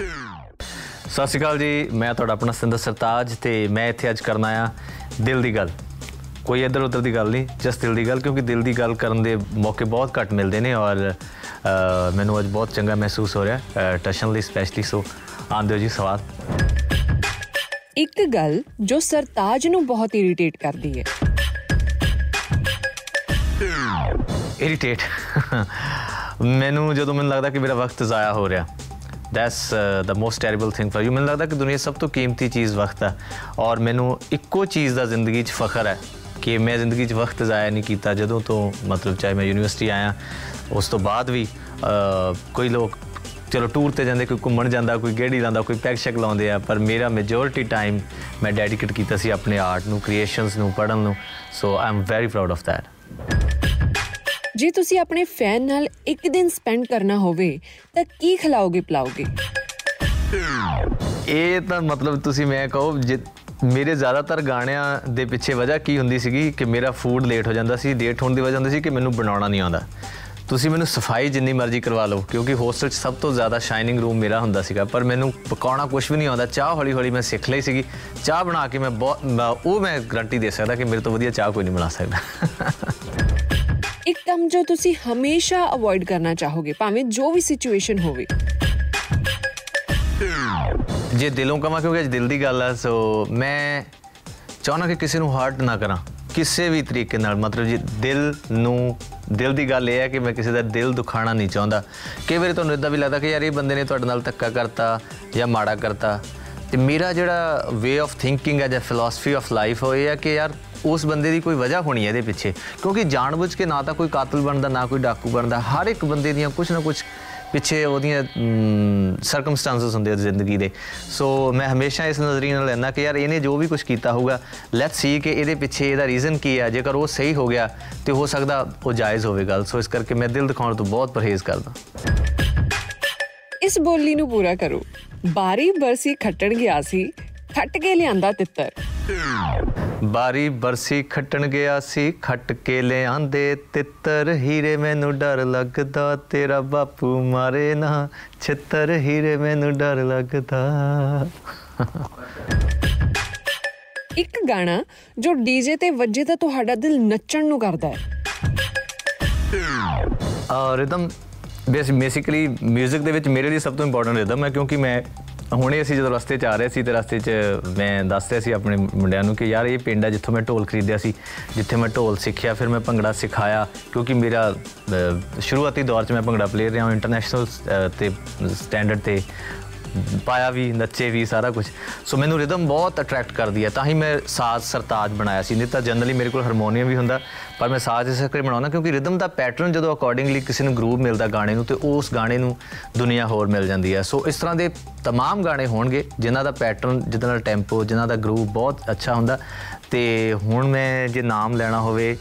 ਸਤਿ ਸ਼੍ਰੀ ਅਕਾਲ ਜੀ। ਮੈਂ ਤੁਹਾਡਾ ਆਪਣਾ ਸਿੰਦਰ ਸਰਤਾਜ ਤੇ ਮੈਂ ਇੱਥੇ ਅੱਜ ਕਰਨਾ ਆ ਦਿਲ ਦੀ ਗੱਲ। ਕੋਈ ਇੱਧਰ ਉੱਧਰ ਦੀ ਗੱਲ ਨਹੀਂ ਜਸਟ ਦਿਲ ਦੀ ਗੱਲ ਕਿਉਂਕਿ ਦਿਲ ਦੀ ਗੱਲ ਕਰਨ ਦੇ ਮੌਕੇ ਬਹੁਤ ਘੱਟ ਮਿਲਦੇ ਨੇ ਔਰ ਮੈਨੂੰ ਅੱਜ ਬਹੁਤ ਚੰਗਾ ਮਹਿਸੂਸ ਹੋ ਰਿਹਾ ਟਸ਼ਨ ਲਈ ਸਪੈਸ਼ਲੀ ਸੋ ਆਂਦੇ ਹੋ ਜੀ ਸਵਾਲ ਇੱਕ ਗੱਲ ਜੋ ਸਰਤਾਜ ਨੂੰ ਬਹੁਤ ਇਰੀਟੇਟ ਕਰਦੀ ਹੈ। ਇਰੀਟੇਟ ਮੈਨੂੰ ਜਦੋਂ ਮੈਨੂੰ ਲੱਗਦਾ ਕਿ ਮੇਰਾ ਵਕਤ ਜ਼ਾਇਆ ਹੋ ਰਿਹਾ। That's the most terrible thing for you ਮੈਨੂੰ ਲੱਗਦਾ ਕਿ ਦੁਨੀਆ 'ਚ ਸਭ ਤੋਂ ਕੀਮਤੀ ਚੀਜ਼ ਵਕਤ ਹੈ। ਔਰ ਮੈਨੂੰ ਇੱਕੋ ਚੀਜ਼ ਦਾ ਜ਼ਿੰਦਗੀ 'ਚ ਫਖਰ ਹੈ ਕਿ ਮੈਂ ਜ਼ਿੰਦਗੀ 'ਚ ਵਕਤ ਜ਼ਾਇਆ ਨਹੀਂ ਕੀਤਾ ਜਦੋਂ ਤੋਂ ਮਤਲਬ ਚਾਹੇ ਮੈਂ ਯੂਨੀਵਰਸਿਟੀ ਆਇਆ ਉਸ ਤੋਂ ਬਾਅਦ ਵੀ ਅ, ਕੋਈ ਲੋਕ ਚਲੋ ਟੂਰ ਤੇ ਜਾਂਦੇ ਕੋਈ ਘੁੰਮਣ ਜਾਂਦਾ ਕੋਈ ਗੇੜੀ ਲਾਉਂਦਾ ਕੋਈ ਪੈਕ ਸ਼ੈਕ ਲਾਉਂਦੇ ਆ ਪਰ ਮੇਰਾ ਮੈਜੋਰਿਟੀ ਟਾਈਮ ਮੈਂ ਡੈਡੀਕੇਟ ਕੀਤਾ ਸੀ ਆਪਣੇ ਆਰਟ ਨੂੰ ਕ੍ਰੀਏਸ਼ਨਸ ਨੂੰ ਪੜ੍ਹਨ ਨੂੰ। So I am very proud of that ਜੇ ਤੁਸੀਂ ਆਪਣੇ ਫੈਨ ਨਾਲ ਇੱਕ ਦਿਨ ਸਪੈਂਡ ਕਰਨਾ ਹੋਵੇ, ਤਾਂ ਕੀ ਖਿਲਾਓਗੇ, ਪਿਲਾਓਗੇ? ਇਹ ਤਾਂ ਮਤਲਬ ਤੁਸੀਂ ਮੈਂ ਕਹੋ, ਜੇ ਮੇਰੇ ਜ਼ਿਆਦਾਤਰ ਗਾਣਿਆਂ ਦੇ ਪਿੱਛੇ ਵਜ੍ਹਾ ਕੀ ਹੁੰਦੀ ਸੀਗੀ ਕਿ ਮੇਰਾ ਫੂਡ ਲੇਟ ਹੋ ਜਾਂਦਾ ਸੀ ਲੇਟ ਹੋਣ ਦੀ ਵਜ੍ਹਾ ਹੁੰਦੀ ਸੀ ਕਿ ਮੈਨੂੰ ਬਣਾਉਣਾ ਨਹੀਂ ਆਉਂਦਾ। ਤੁਸੀਂ ਮੈਨੂੰ ਸਫ਼ਾਈ ਜਿੰਨੀ ਮਰਜ਼ੀ ਕਰਵਾ ਲਓ, ਕਿਉਂਕਿ ਹੋਸਟਲ 'ਚ ਸਭ ਤੋਂ ਜ਼ਿਆਦਾ ਸ਼ਾਈਨਿੰਗ ਰੂਮ ਮੇਰਾ ਹੁੰਦਾ ਸੀਗਾ, ਪਰ ਮੈਨੂੰ ਪਕਾਉਣਾ ਕੁਝ ਵੀ ਨਹੀਂ ਆਉਂਦਾ। ਚਾਹ ਹੌਲੀ ਹੌਲੀ ਮੈਂ ਸਿੱਖ ਲਈ ਸੀਗੀ। ਚਾਹ ਬਣਾ ਕੇ ਮੈਂ ਬਹੁਤ ਮੈਂ- ਉਹ ਮੈਂ ਗਰੰਟੀ ਦੇ ਸਕਦਾ ਕਿ ਮੇਰੇ ਤੋਂ ਵਧੀਆ ਚਾਹ ਕੋਈ ਨਹੀਂ ਬਣਾ ਸਕਦਾ। ਇੱਕ ਕੰਮ ਜੋ ਤੁਸੀਂ ਹਮੇਸ਼ਾ ਅਵੋਇਡ ਕਰਨਾ ਚਾਹੋਗੇ, ਭਾਵੇਂ ਜੋ ਵੀ ਸਿਚੁਏਸ਼ਨ ਹੋਵੇ। ਜੇ ਦਿਲੋਂ ਕਵਾਂ, ਕਿਉਂਕਿ ਅੱਜ ਦਿਲ ਦੀ ਗੱਲ ਆ, ਸੋ ਮੈਂ ਚਾਹਣਾ ਕਿ ਕਿਸੇ ਨੂੰ ਹਰਟ ਨਾ ਕਰਾਂ, ਕਿਸੇ ਵੀ ਤਰੀਕੇ ਨਾਲ। ਮਤਲਬ ਜੀ, ਦਿਲ ਨੂੰ, ਦਿਲ ਦੀ ਗੱਲ ਇਹ ਹੈ ਕਿ ਮੈਂ ਕਿਸੇ ਦਾ ਦਿਲ ਦੁਖਾਣਾ ਨਹੀਂ ਚਾਹੁੰਦਾ। ਕਈ ਵਾਰੀ ਤੁਹਾਨੂੰ ਇਦਾਂ ਵੀ ਲੱਗਦਾ ਕਿ ਯਾਰ, ਇਹ ਬੰਦੇ ਨੇ ਤੁਹਾਡੇ ਨਾਲ ਧੱਕਾ ਕਰਤਾ ਜਾਂ ਮਾੜਾ ਕਰਤਾ। ਤੇ ਮੇਰਾ ਜਿਹੜਾ ਵੇ ਆਫ ਥਿੰਕਿੰਗ ਹੈ ਜਾਂ ਫਿਲਾਸਫੀ ਆਫ ਲਾਈਫ ਉਹ ਇਹ ਹੈ ਕਿ ਯਾਰ ਉਸ ਬੰਦੇ ਦੀ ਕੋਈ ਵਜ੍ਹਾ ਹੋਣੀ ਹੈ ਇਹਦੇ ਪਿੱਛੇ। ਕਿਉਂਕਿ ਜਾਣਬੁੱਝ ਕੇ ਨਾ ਤਾਂ ਕੋਈ ਕਾਤਲ ਬਣਦਾ, ਨਾ ਕੋਈ ਡਾਕੂ ਬਣਦਾ। ਹਰ ਇੱਕ ਬੰਦੇ ਦੀਆਂ ਕੁਝ ਨਾ ਕੁਝ ਪਿੱਛੇ ਉਹਦੀਆਂ ਸਰਕਮਸਟੈਂਸਸ ਹੁੰਦੇ ਆ ਜ਼ਿੰਦਗੀ ਦੇ। ਸੋ ਮੈਂ ਹਮੇਸ਼ਾ ਇਸ ਨਜ਼ਰੀਏ ਨਾਲ ਲੈਣਾ ਕਿ ਯਾਰ ਇਹਨੇ ਜੋ ਵੀ ਕੁਝ ਕੀਤਾ ਹੋਊਗਾ ਲੈਟਸ ਸੀ ਕਿ ਇਹਦੇ ਪਿੱਛੇ ਇਹਦਾ ਰੀਜ਼ਨ ਕੀ ਹੈ। ਜੇਕਰ ਉਹ ਸਹੀ ਹੋ ਗਿਆ, ਤੇ ਹੋ ਸਕਦਾ ਉਹ ਜਾਇਜ਼ ਹੋਵੇ ਗੱਲ। ਸੋ ਇਸ ਕਰਕੇ ਮੈਂ ਦਿਲ ਦਿਖਾਉਣ ਤੋਂ ਬਹੁਤ ਪਰਹੇਜ਼ ਕਰਦਾ। ਇਸ ਬੋਲੀ ਨੂੰ ਪੂਰਾ ਕਰੋ। ਬਾਰੀ ਬਰਸੀ ਖੱਟਣ ਗਿਆ ਸੀ, ਖੱਟ ਕੇ ਲਿਆਂਦਾ ਤਿੱਤਰ। ਬਾਰੀ ਬਰਸੀ ਖੱਟਣ ਗਿਆ ਸੀ ਖੱਟ ਕੇ ਲਿਆਂਦੇ ਤਿੱਤਰ। ਹੀਰੇ ਮੈਨੂੰ ਡਰ ਲੱਗਦਾ ਤੇਰਾ ਬਾਪੂ ਮਾਰੇ ਨਾ। ਛਿੱਤਰ ਹੀਰੇ ਮੈਨੂੰ ਡਰ ਲੱਗਦਾ। ਇੱਕ ਗਾਣਾ ਜੋ ਡੀਜੇ ਤੇ ਵੱਜੇ ਤਾਂ ਤੁਹਾਡਾ ਦਿਲ ਨੱਚਣ ਨੂੰ ਕਰਦਾ ਹੈ। ਰਿਦਮ ਬੇਸਿਕਲੀ 뮤직 ਦੇ ਵਿੱਚ ਮੇਰੇ ਲਈ ਸਭ ਤੋਂ ਇੰਪੋਰਟੈਂਟ ਰਿਦਮ ਹੈ ਕਿਉਂਕਿ ਮੈਂ ਹੁਣੇ ਅਸੀਂ ਜਦੋਂ ਰਸਤੇ 'ਚ ਆ ਰਹੇ ਸੀ ਤੇ ਰਸਤੇ 'ਚ ਮੈਂ ਦੱਸ ਰਿਹਾ ਸੀ ਆਪਣੇ ਮੁੰਡਿਆਂ ਨੂੰ ਕਿ ਯਾਰ ਇਹ ਪਿੰਡ ਹੈ ਜਿੱਥੋਂ ਮੈਂ ਢੋਲ ਖਰੀਦਿਆ ਸੀ ਜਿੱਥੇ ਮੈਂ ਢੋਲ ਸਿੱਖਿਆ ਫਿਰ ਮੈਂ ਭੰਗੜਾ ਸਿਖਾਇਆ ਕਿਉਂਕਿ ਮੇਰਾ ਅਹ, ਸ਼ੁਰੂਆਤੀ ਦੌਰ 'ਚ ਮੈਂ ਭੰਗੜਾ ਪਲੇਅਰ ਰਿਹਾ ਹਾਂ ਇੰਟਰਨੈਸ਼ਨਲ ਤੇ ਸਟੈਂਡਰਡ ਤੇ ਪਾਇਆ ਵੀ ਨੱਚੇ ਵੀ ਸਾਰਾ ਕੁਝ ਸੋ ਮੈਨੂੰ ਰਿਦਮ ਬਹੁਤ ਅਟਰੈਕਟ ਕਰਦੀ ਹੈ ਤਾਂ ਹੀ ਮੈਂ ਸਾਜ਼ ਸਰਤਾਜ ਬਣਾਇਆ ਸੀ। ਨਹੀਂ ਤਾਂ ਜਨਰਲੀ ਮੇਰੇ ਕੋਲ ਹਾਰਮੋਨੀਅਮ ਵੀ ਹੁੰਦਾ ਪਰ ਮੈਂ ਸਾਜ਼ ਇਸ ਕਰਕੇ ਬਣਾਉਣਾ ਕਿਉਂਕਿ ਰਿਦਮ ਦਾ ਪੈਟਰਨ ਜਦੋਂ ਅਕੋਰਡਿੰਗਲੀ ਕਿਸੇ ਨੂੰ ਗਰੂਵ ਮਿਲਦਾ ਗਾਣੇ ਨੂੰ ਤੇ ਉਸ ਗਾਣੇ ਨੂੰ ਦੁਨੀਆ ਹੋਰ ਮਿਲ ਜਾਂਦੀ ਹੈ ਸੋ ਇਸ ਤਰ੍ਹਾਂ ਦੇ तमाम ਗਾਣੇ ਹੋਣਗੇ ਜਿਨ੍ਹਾਂ ਦਾ ਪੈਟਰਨ ਜਿਹਦੇ ਨਾਲ ਟੈਂਪੋ ਜਿਨ੍ਹਾਂ ਦਾ ਗਰੂਵ ਬਹੁਤ ਅੱਛਾ ਹੁੰਦਾ ਤੇ ਹੁਣ ਮੈਂ ਜੇ ਨਾਮ ਲੈਣਾ ਹੋਵੇ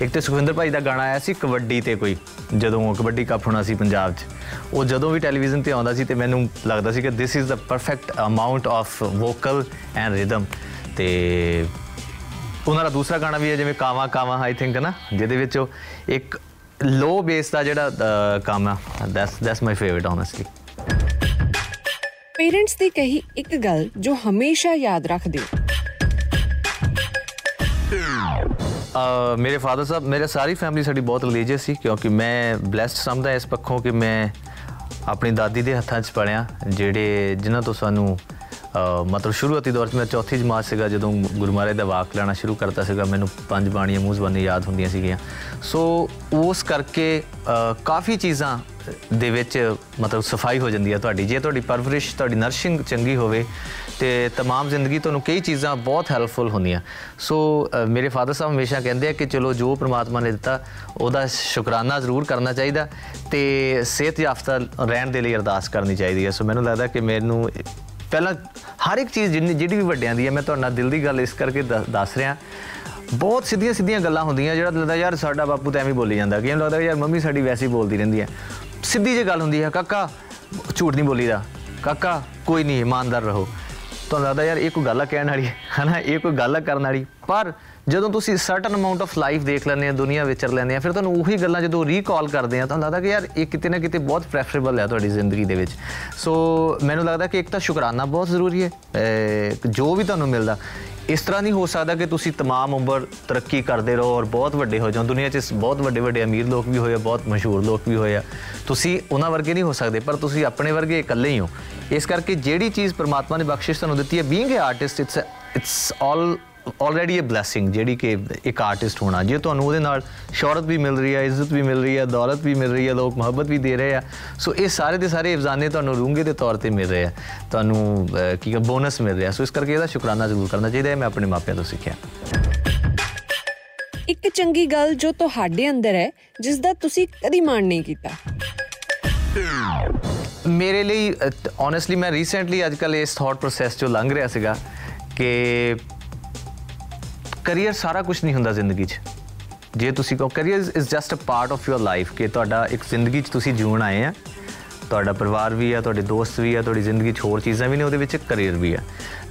ਇੱਕ ਤੇ ਸੁਖਵਿੰਦਰ ਭਾਈ ਦਾ ਗਾਣਾ ਆਇਆ ਸੀ ਕਬੱਡੀ ਤੇ ਕੋਈ ਜਦੋਂ ਕਬੱਡੀ ਕੱਪ ਹੋਣਾ ਸੀ ਪੰਜਾਬ 'ਚ ਉਹ ਜਦੋਂ ਵੀ ਟੈਲੀਵਿਜ਼ਨ ਤੇ ਆਉਂਦਾ ਸੀ ਤੇ ਮੈਨੂੰ ਲੱਗਦਾ ਸੀ ਕਿ this is the perfect amount of vocal and rhythm ਤੇ ਉਹਨਾਂ ਦਾ ਦੂਸਰਾ ਗਾਣਾ ਵੀ ਹੈ ਜਿਵੇਂ ਕਾਵਾ ਕਾਵਾ ਆਈ ਥਿੰਕ ਨਾ ਜਿਹਦੇ ਵਿੱਚ ਉਹ ਇੱਕ ਲੋ ਬੇਸ ਦਾ ਜਿਹੜਾ ਕੰਮ ਆ। That's that's my favourite honestly parents ਦੀ ਕਹੀ ਇੱਕ ਗੱਲ ਜੋ ਹਮੇਸ਼ਾ ਯਾਦ ਰੱਖਦੇ ਮੇਰੇ ਫਾਦਰ ਸਾਹਿਬ ਮੇਰੇ ਸਾਰੀ ਫੈਮਿਲੀ ਸਾਡੀ ਬਹੁਤ ਰਿਲੀਜੀਅਸ ਸੀ ਕਿਉਂਕਿ ਮੈਂ ਬlesed ਸਮਝਦਾ ਇਸ ਪੱਖੋਂ ਕਿ ਮੈਂ ਆਪਣੀ ਦਾਦੀ ਦੇ ਹੱਥਾਂ 'ਚ ਪੜਿਆ ਜਿਹੜੇ ਜਿਨ੍ਹਾਂ ਤੋਂ ਸਾਨੂੰ ਮਤਲਬ ਸ਼ੁਰੂਆਤੀ ਦੌਰ 'ਚ ਮੈਂ ਚੌਥੀ ਜਮਾਤ ਸੀਗਾ ਜਦੋਂ ਗੁਰੂ ਮਹਾਰਾਜ ਦਾ ਵਾਕ ਲੈਣਾ ਸ਼ੁਰੂ ਕਰਤਾ ਸੀਗਾ ਮੈਨੂੰ ਪੰਜ ਬਾਣੀਆਂ ਮੂੰਹ ਜ਼ਬਾਨੀ ਯਾਦ ਹੁੰਦੀਆਂ ਸੀਗੀਆਂ ਸੋ ਉਸ ਕਰਕੇ ਅ, ਕਾਫੀ ਚੀਜ਼ਾਂ ਦੇ ਵਿੱਚ ਮਤਲਬ ਸਫਾਈ ਹੋ ਜਾਂਦੀ ਹੈ ਤੁਹਾਡੀ ਜੇ ਤੁਹਾਡੀ ਪਰਵਰਿਸ਼ ਤੁਹਾਡੀ ਨਰਸ਼ਿੰਗ ਚੰਗੀ ਹੋਵੇ ਤੇ तमाम ਜ਼ਿੰਦਗੀ ਤੁਹਾਨੂੰ ਕਈ ਚੀਜ਼ਾਂ ਬਹੁਤ ਹੈਲਪਫੁਲ ਹੁੰਦੀਆਂ ਸੋ ਅ, ਮੇਰੇ ਫਾਦਰ ਸਾਹਿਬ ਹਮੇਸ਼ਾ ਕਹਿੰਦੇ ਆ ਕਿ ਚਲੋ ਜੋ ਪ੍ਰਮਾਤਮਾ ਨੇ ਦਿੱਤਾ ਉਹਦਾ ਸ਼ੁਕਰਾਨਾ ਜ਼ਰੂਰ ਕਰਨਾ ਚਾਹੀਦਾ ਤੇ ਸਿਹਤ ਯਾਫਤਾ ਰਹਿਣ ਦੇ ਲਈ ਅਰਦਾਸ ਕਰਨੀ ਚਾਹੀਦੀ ਹੈ ਸੋ ਮੈਨੂੰ ਲੱਗਦਾ ਕਿ ਮੈਨੂੰ ਪਹਿਲਾਂ ਹਰ ਇੱਕ ਚੀਜ਼ ਜਿੰਨੀ ਜਿਹੜੀ ਵੀ ਵੱਡਿਆਂ ਦੀ ਹੈ, ਮੈਂ ਤੁਹਾਡੇ ਨਾਲ ਦਿਲ ਦੀ ਗੱਲ ਇਸ ਕਰਕੇ ਦ- ਦੱਸ ਰਿਹਾ। ਬਹੁਤ ਸਿੱਧੀਆਂ ਸਿੱਧੀਆਂ ਗੱਲਾਂ ਹੁੰਦੀਆਂ, ਜਿਹੜਾ ਲੱਗਦਾ ਯਾਰ ਸਾਡਾ ਬਾਪੂ ਤਾਂ ਐਵੇਂ ਹੀ ਬੋਲੀ ਜਾਂਦਾ। ਕਿਉਂ ਲੱਗਦਾ ਯਾਰ ਮੰਮੀ ਸਾਡੀ ਵੈਸੇ ਹੀ ਬੋਲਦੀ ਰਹਿੰਦੀ ਹੈ। ਸਿੱਧੀ ਜਿਹੀ ਗੱਲ ਹੁੰਦੀ ਹੈ, ਕਾਕਾ ਝੂਠ ਨਹੀਂ ਬੋਲੀਦਾ। ਕਾਕਾ, ਕੋਈ ਨਹੀਂ, ਇਮਾਨਦਾਰ ਰਹੋ। ਤੁਹਾਨੂੰ ਲੱਗਦਾ ਯਾਰ ਇਹ ਕੋਈ ਗੱਲ ਆ ਕਹਿਣ ਵਾਲੀ? ਹੈ ਹਨਾ, ਇਹ ਕੋਈ ਗੱਲ ਆ ਕਰਨ ਵਾਲੀ? ਪਰ ਜਦੋਂ ਤੁਸੀਂ ਸਰਟਨ ਅਮਾਉਂਟ ਆਫ ਲਾਈਫ ਦੇਖ ਲੈਂਦੇ ਆ, ਦੁਨੀਆ ਵਿਚਰ ਲੈਂਦੇ ਆ, ਫਿਰ ਤੁਹਾਨੂੰ ਉਹੀ ਗੱਲਾਂ ਜਦੋਂ ਰੀਕਾਲ ਕਰਦੇ ਆ ਤਾਂ ਲੱਗਦਾ ਕਿ ਯਾਰ ਇਹ ਕਿਤੇ ਨਾ ਕਿਤੇ ਬਹੁਤ ਪ੍ਰੈਫਰੇਬਲ ਹੈ ਤੁਹਾਡੀ ਜ਼ਿੰਦਗੀ ਦੇ ਵਿੱਚ। ਸੋ ਮੈਨੂੰ ਲੱਗਦਾ ਕਿ ਇੱਕ ਤਾਂ ਸ਼ੁਕਰਾਨਾ ਬਹੁਤ ਜ਼ਰੂਰੀ ਹੈ, ਅਹ, ਜੋ ਵੀ ਤੁਹਾਨੂੰ ਮਿਲਦਾ। ਇਸ ਤਰ੍ਹਾਂ ਨਹੀਂ ਹੋ ਸਕਦਾ ਕਿ ਤੁਸੀਂ तमाम ਉਮਰ ਤਰੱਕੀ ਕਰਦੇ ਰਹੋ ਔਰ ਬਹੁਤ ਵੱਡੇ ਹੋ ਜਾਓ ਦੁਨੀਆ 'ਚ ਬਹੁਤ ਵੱਡੇ ਵੱਡੇ ਅਮੀਰ ਲੋਕ ਵੀ ਹੋਏ ਆ ਬਹੁਤ ਮਸ਼ਹੂਰ ਲੋਕ ਵੀ ਹੋਏ ਆ ਤੁਸੀਂ ਉਹਨਾਂ ਵਰਗੇ ਨਹੀਂ ਹੋ ਸਕਦੇ ਪਰ ਤੁਸੀਂ ਆਪਣੇ ਵਰਗੇ ਇਕੱਲੇ ਹੀ ਹੋ ਇਸ ਕਰਕੇ ਜਿਹੜੀ ਚੀਜ਼ ਪ੍ਰਮਾਤਮਾ ਨੇ ਬਖਸ਼ਿਸ਼ ਤੁਹਾਨੂੰ ਦਿੱਤੀ ਹੈ being a artist it's it's all already a blessing ਜਿਹੜੀ ਕਿ ਇੱਕ ਆਰਟਿਸਟ ਹੋਣਾ। ਜੇ ਤੁਹਾਨੂੰ ਉਹਦੇ ਨਾਲ ਸ਼ੌਹਰਤ ਵੀ ਮਿਲ ਰਹੀ ਹੈ ਇੱਜ਼ਤ ਵੀ ਮਿਲ ਰਹੀ ਹੈ ਦੌਲਤ ਵੀ ਮਿਲ ਰਹੀ ਹੈ ਲੋਕ ਮੁਹੱਬਤ ਵੀ ਦੇ ਰਹੇ ਆ। ਸੋ ਇਹ ਸਾਰੇ ਦੇ ਸਾਰੇ ਇਫਜ਼ਾਨੇ ਤੁਹਾਨੂੰ ਰੂੰਗੇ ਦੇ ਤੌਰ ਤੇ ਮਿਲ ਰਹੇ ਆ। ਤੁਹਾਨੂੰ ਕੀ ਬੋਨਸ ਮਿਲ ਰਿਹਾ। ਸੋ ਇਸ ਕਰਕੇ ਇਹਦਾ ਸ਼ੁਕਰਾਨਾ ਜ਼ਰੂਰ ਕਰਨਾ ਚਾਹੀਦਾ ਹੈ। ਮੈਂ ਆਪਣੇ ਮਾਪਿਆਂ ਤੋਂ ਸਿੱਖਿਆ। ਇੱਕ ਚੰਗੀ ਗੱਲ ਜੋ ਤੁਹਾਡੇ ਅੰਦਰ ਹੈ ਜਿਸ ਦਾ ਤੁਸੀਂ ਕਦੀ ਮਾਣ ਨਹੀਂ ਕੀਤਾ। ਮੇਰੇ ਲਈ ਓਨੈਸਟਲੀ ਮੈਂ ਰੀਸੈਂਟਲੀ ਅੱਜਕੱਲ ਇਸ ਥਾਟ ਪ੍ਰੋਸੈਸ ਚੋਂ ਲੰਘ ਰਿਹਾ ਸੀਗਾ ਕਿ ਕੈਰੀਅਰ ਸਾਰਾ ਕੁਝ ਨਹੀਂ ਹੁੰਦਾ ਜ਼ਿੰਦਗੀ 'ਚ। ਜੇ ਤੁਸੀਂ ਕਹੋ career is just a part of your life ਕਿ ਤੁਹਾਡਾ ਇੱਕ ਜ਼ਿੰਦਗੀ 'ਚ ਤੁਸੀਂ ਜਿਉਣ ਆਏ ਆ, ਤੁਹਾਡਾ ਪਰਿਵਾਰ ਵੀ ਆ, ਤੁਹਾਡੇ ਦੋਸਤ ਵੀ ਆ, ਤੁਹਾਡੀ ਜ਼ਿੰਦਗੀ 'ਚ ਹੋਰ ਚੀਜ਼ਾਂ ਵੀ ਨੇ, ਉਹਦੇ ਵਿੱਚ ਕੈਰੀਅਰ ਵੀ ਆ।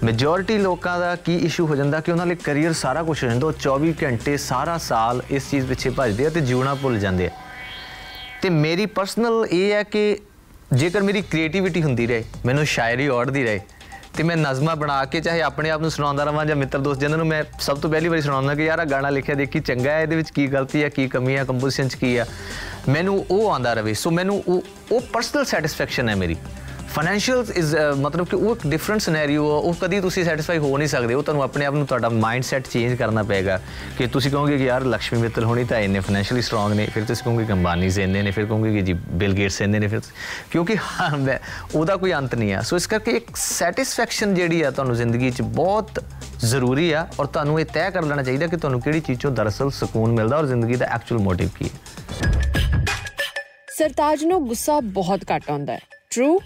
ਮੈਜੋਰਿਟੀ ਲੋਕਾਂ ਦਾ ਕੀ ਇਸ਼ੂ ਹੋ ਜਾਂਦਾ ਕਿ ਉਹਨਾਂ ਲਈ ਕੈਰੀਅਰ ਸਾਰਾ ਕੁਝ ਹੋ ਜਾਂਦਾ, ਉਹ 24 ਘੰਟੇ ਸਾਰਾ ਸਾਲ ਇਸ ਚੀਜ਼ ਪਿੱਛੇ ਭੱਜਦੇ ਆ ਤੇ ਜਿਉਣਾ ਭੁੱਲ ਜਾਂਦੇ ਆ। ਤੇ ਮੇਰੀ ਪਰਸਨਲ ਇਹ ਹੈ ਕਿ ਜੇਕਰ ਮੇਰੀ ਕ੍ਰੀਏਟੀਵਿਟੀ ਹੁੰਦੀ ਰਹੇ, ਮੈਨੂੰ ਸ਼ਾਇਰੀ ਔੜਦੀ ਰਹੇ ਤੇ ਮੈਂ ਨਜ਼ਮਾਂ ਬਣਾ ਕੇ ਚਾਹੇ ਆਪਣੇ ਆਪ ਨੂੰ ਸੁਣਾਉਂਦਾ ਰਵਾਂ ਜਾਂ ਮਿੱਤਰ ਦੋਸਤ, ਜਿਨ੍ਹਾਂ ਨੂੰ ਮੈਂ ਸਭ ਤੋਂ ਪਹਿਲੀ ਵਾਰੀ ਸੁਣਾਉਂਦਾ ਕਿ ਯਾਰ ਆ ਗਾਣਾ ਲਿਖਿਆ ਦੇਖੀ, ਚੰਗਾ ਹੈ, ਇਹਦੇ ਵਿੱਚ ਕੀ ਗਲਤੀ ਹੈ, ਕੀ ਕਮੀ ਹੈ ਕੰਪੋਜੀਸ਼ਨ 'ਚ ਕੀ ਆ ਮੈਨੂੰ ਉਹ ਆਂਦਾ ਰਵੇ ਸੋ ਮੈਨੂੰ ਉਹ ਉਹ ਪਰਸਨਲ ਸੈਟੀਸਫੈਕਸ਼ਨ ਹੈ ਮੇਰੀ। ਫਾਈਨੈਂਸ਼ੀਅਲ ਇਜ਼ ਮਤਲਬ ਕਿ ਉਹ ਇੱਕ ਡਿਫਰੈਂਟ ਸਿਨੈਰੀਓ ਆ ਉਹ ਕਦੀ ਤੁਸੀਂ ਸੈਟੀਸਫਾਈ ਹੋ ਨਹੀਂ ਸਕਦੇ ਉਹ ਤੁਹਾਨੂੰ ਆਪਣੇ ਆਪ ਨੂੰ ਤੁਹਾਡਾ ਮਾਈਂਡ ਸੈਟ ਚੇਂਜ ਕਰਨਾ ਪਏਗਾ ਕਿ ਤੁਸੀਂ ਕਹੋਗੇ ਕਿ ਯਾਰ ਲక్ష్ਮੀ ਮਿੱਤਲ ਹੋਣੀ ਤਾਂ ਇੰਨੇ ਫਾਈਨੈਂਸ਼ੀਅਲੀ ਸਟਰੋਂਗ ਨੇ ਫਿਰ ਤੁਸੀਂ ਕਹੋਗੇ ਕਿ ਅੰਬਾਨੀ ਇੰਨੇ ਨੇ ਫਿਰ ਕਹੋਗੇ ਕਿ ਜੀ ਬਿਲ ਗੇਟਸ ਇੰਨੇ ਨੇ ਫਿਰ ਕਿਉਂਕਿ ਹਾਂ, ਮੈਂ- ਉਹਦਾ ਕੋਈ ਅੰਤ ਨਹੀਂ ਆ ਸੋ ਇਸ ਕਰਕੇ ਇੱਕ ਸੈਟੀਸਫੈਕਸ਼ਨ ਜਿਹੜੀ ਆ ਤੁਹਾਨੂੰ ਜ਼ਿੰਦਗੀ 'ਚ ਬਹੁਤ ਜ਼ਰੂਰੀ ਆ ਔਰ ਤੁਹਾਨੂੰ ਇਹ ਤੈਅ ਕਰ ਲੈਣਾ ਚਾਹੀਦਾ ਕਿ ਤੁਹਾਨੂੰ ਕਿਹੜੀ ਚੀਜ਼ 'ਚੋਂ ਦਰਅਸਲ ਸਕੂਨ ਮਿਲਦਾ ਔਰ ਜ਼ਿੰਦਗੀ ਦਾ ਐਕਚੁਅਲ ਮੋਟਿਵ ਕੀ ਹੈ ਸਰਤਾਜ ਨੂੰ ਗੁੱਸਾ ਬਹੁਤ ਘੱਟ ਆਉਂਦਾ ਹੈ ਟਰੂ